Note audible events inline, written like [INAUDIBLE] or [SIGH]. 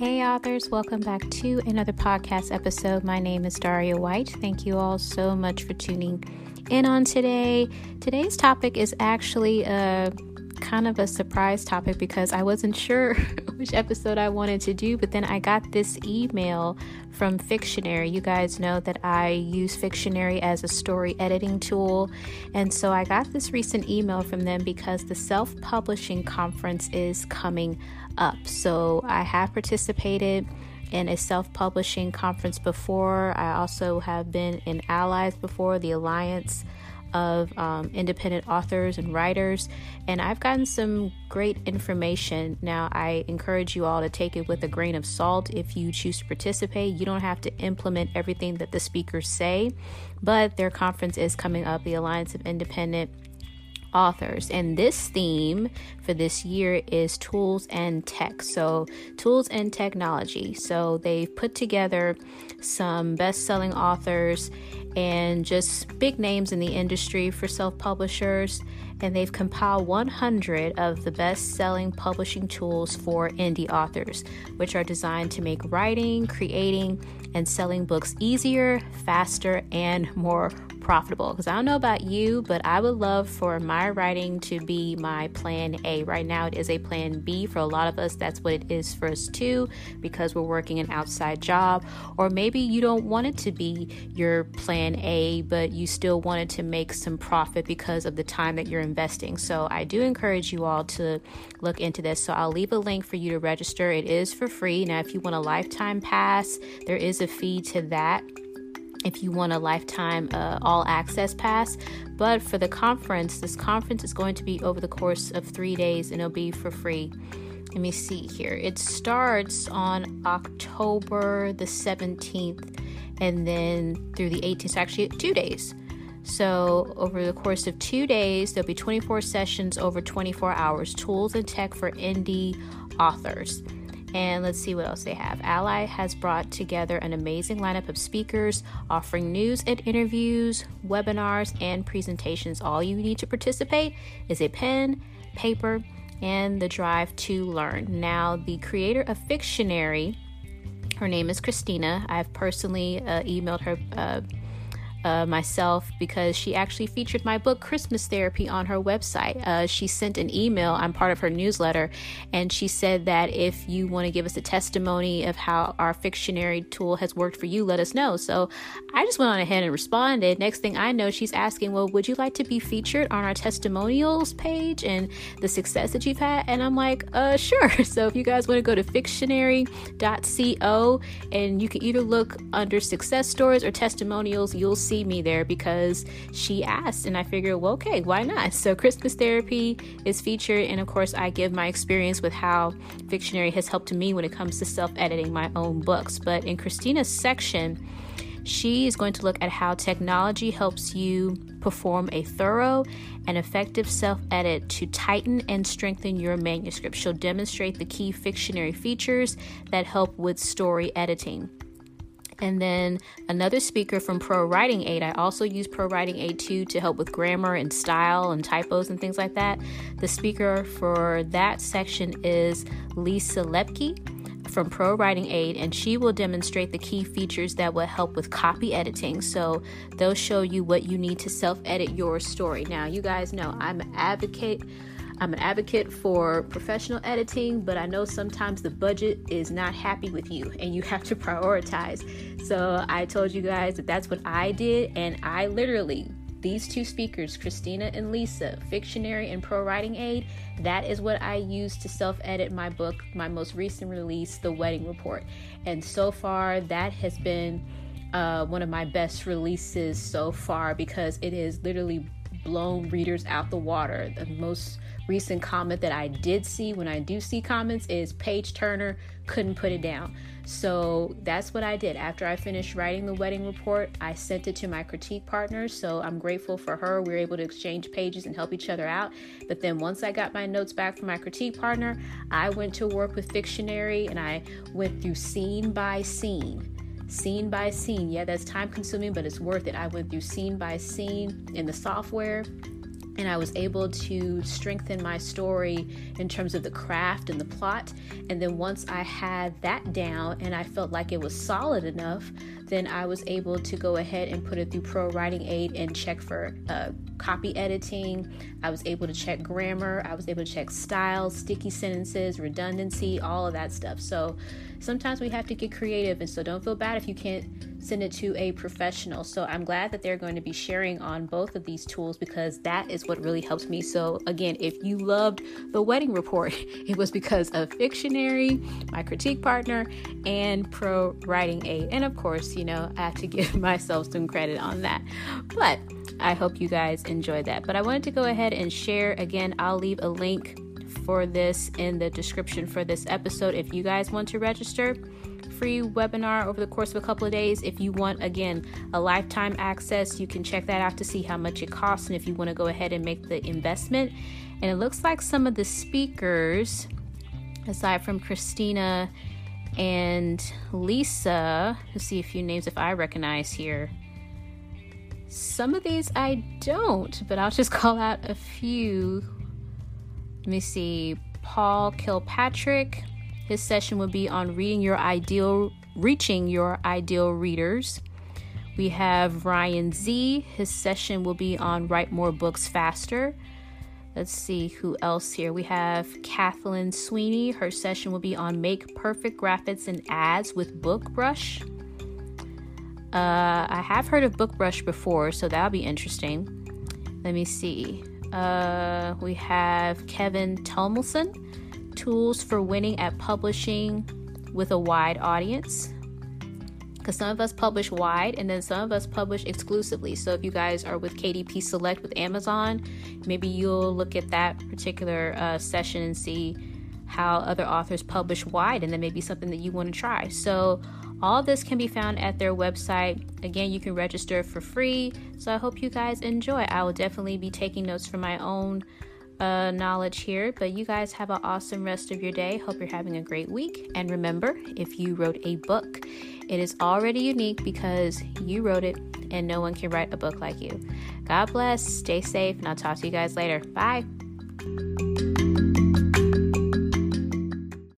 Hey, authors, welcome back to another podcast episode. My name is Daria White. Thank you all so much for tuning in on today. Today's topic is actually a kind of a surprise topic because I wasn't sure [LAUGHS] which episode I wanted to do, but then I got this email from Fictionary. You guys know that I use Fictionary as a story editing tool, and so I got this recent email from them because the self publishing conference is coming up. So I have participated in a self publishing conference before. I also have been in Allies before, the Alliance of um, independent authors and writers, and I've gotten some great information. Now, I encourage you all to take it with a grain of salt if you choose to participate. You don't have to implement everything that the speakers say, but their conference is coming up, the Alliance of Independent authors. And this theme for this year is tools and tech. So, tools and technology. So, they've put together some best selling authors and just big names in the industry for self publishers. And they've compiled 100 of the best selling publishing tools for indie authors, which are designed to make writing, creating, and selling books easier, faster, and more profitable. Because I don't know about you, but I would love for my writing to be my plan A. Right now, it is a plan B for a lot of us. That's what it is for us too, because we're working an outside job. Or maybe you don't want it to be your plan A, but you still wanted to make some profit because of the time that you're investing. So I do encourage you all to look into this. So I'll leave a link for you to register. It is for free. Now, if you want a lifetime pass, there is a fee to that if you want a lifetime uh, all access pass. But for the conference, this conference is going to be over the course of three days and it'll be for free. Let me see here. It starts on October the 17th and then through the 18th, actually, two days. So, over the course of two days, there'll be 24 sessions over 24 hours tools and tech for indie authors. And let's see what else they have. ALLi has brought together an amazing lineup of speakers offering news and interviews, webinars, and presentations. All you need to participate is a pen, paper, and the drive to learn. Now, the creator of Fictionary, her name is Kristina. I've personally uh, emailed her. Uh, uh, myself because she actually featured my book Christmas Therapy on her website. Uh, she sent an email, I'm part of her newsletter, and she said that if you want to give us a testimony of how our Fictionary tool has worked for you, let us know. So I just went on ahead and responded. Next thing I know, she's asking, Well, would you like to be featured on our testimonials page and the success that you've had? And I'm like, uh, Sure. [LAUGHS] So if you guys want to go to fictionary.co and you can either look under success stories or testimonials, you'll see see me there because she asked, and I figured, well, okay, why not? So, Christmas Therapy is featured, and of course, I give my experience with how Fictionary has helped me when it comes to self editing my own books. But in Kristina's section, she is going to look at how technology helps you perform a thorough and effective self edit to tighten and strengthen your manuscript. She'll demonstrate the key Fictionary features that help with story editing. And then another speaker from Pro Writing Aid. I also use Pro Writing Aid too to help with grammar and style and typos and things like that. The speaker for that section is Lisa Lepki from Pro Writing Aid, and she will demonstrate the key features that will help with copy editing. So they'll show you what you need to self edit your story. Now, you guys know I'm advocate I'm an advocate for professional editing, but I know sometimes the budget is not happy with you and you have to prioritize. So I told you guys that that's what I did, and I literally these two speakers, Kristina and Lisa, Fictionary and Pro Writing Aid, that is what I use to self edit my book, my most recent release, The Wedding Report. And so far, that has been uh, one of my best releases so far because it is literally blown readers out the water. The most recent comment that I did see when I do see comments is page turner couldn't put it down. So that's what I did. After I finished writing the wedding report, I sent it to my critique partner. So I'm grateful for her. We were able to exchange pages and help each other out. But then once I got my notes back from my critique partner, I went to work with Fictionary and I went through scene by scene scene by scene. Yeah, that's time consuming, but it's worth it. I went through scene by scene in the software and I was able to strengthen my story in terms of the craft and the plot. And then once I had that down and I felt like it was solid enough, then I was able to go ahead and put it through Pro Writing Aid and check for uh, copy editing. I was able to check grammar. I was able to check style, sticky sentences, redundancy, all of that stuff. So sometimes we have to get creative, and so don't feel bad if you can't send it to a professional. So I'm glad that they're going to be sharing on both of these tools because that is what really helps me. So again, if you loved the wedding report, [LAUGHS] it was because of Fictionary, my critique partner, and Pro Writing Aid. And of course, you know, I have to [LAUGHS] give myself some credit on that. But I hope you guys enjoyed that. But I wanted to go ahead and share again, I'll leave a link for this in the description for this episode if you guys want to register free webinar over the course of a couple of days. If you want, again, a lifetime access, you can check that out to see how much it costs and if you want to go ahead and make the investment. And it looks like some of the speakers, aside from Kristina and Lisa, let's see a few names if I recognize here. Some of these I don't, but I'll just [LAUGHS] call out a few. Let me see. Paul Kilpatrick, his session will be on reading your ideal, reaching your ideal readers. We have Ryan Z. His session will be on write more books faster. Let's see who else here. We have Kathleen Sweeney. Her session will be on make perfect graphics and ads with BookBrush. Uh, I have heard of BookBrush before, so that'll be interesting. Let me see. Uh, we have Kevin Tumlinson tools for winning at publishing with a wide audience. Because some of us publish wide and then some of us publish exclusively. So if you guys are with KDP Select with Amazon, maybe you'll look at that particular uh, session and see how other authors publish wide, and then maybe something that you want to try. So all this can be found at their website. Again, you can register for free. So I hope you guys enjoy. I will definitely be taking notes for my own uh, knowledge here, but you guys have an awesome rest of your day. Hope you're having a great week. And remember, if you wrote a book, it is already unique because you wrote it and no one can write a book like you. God bless, stay safe, and I'll talk to you guys later. Bye.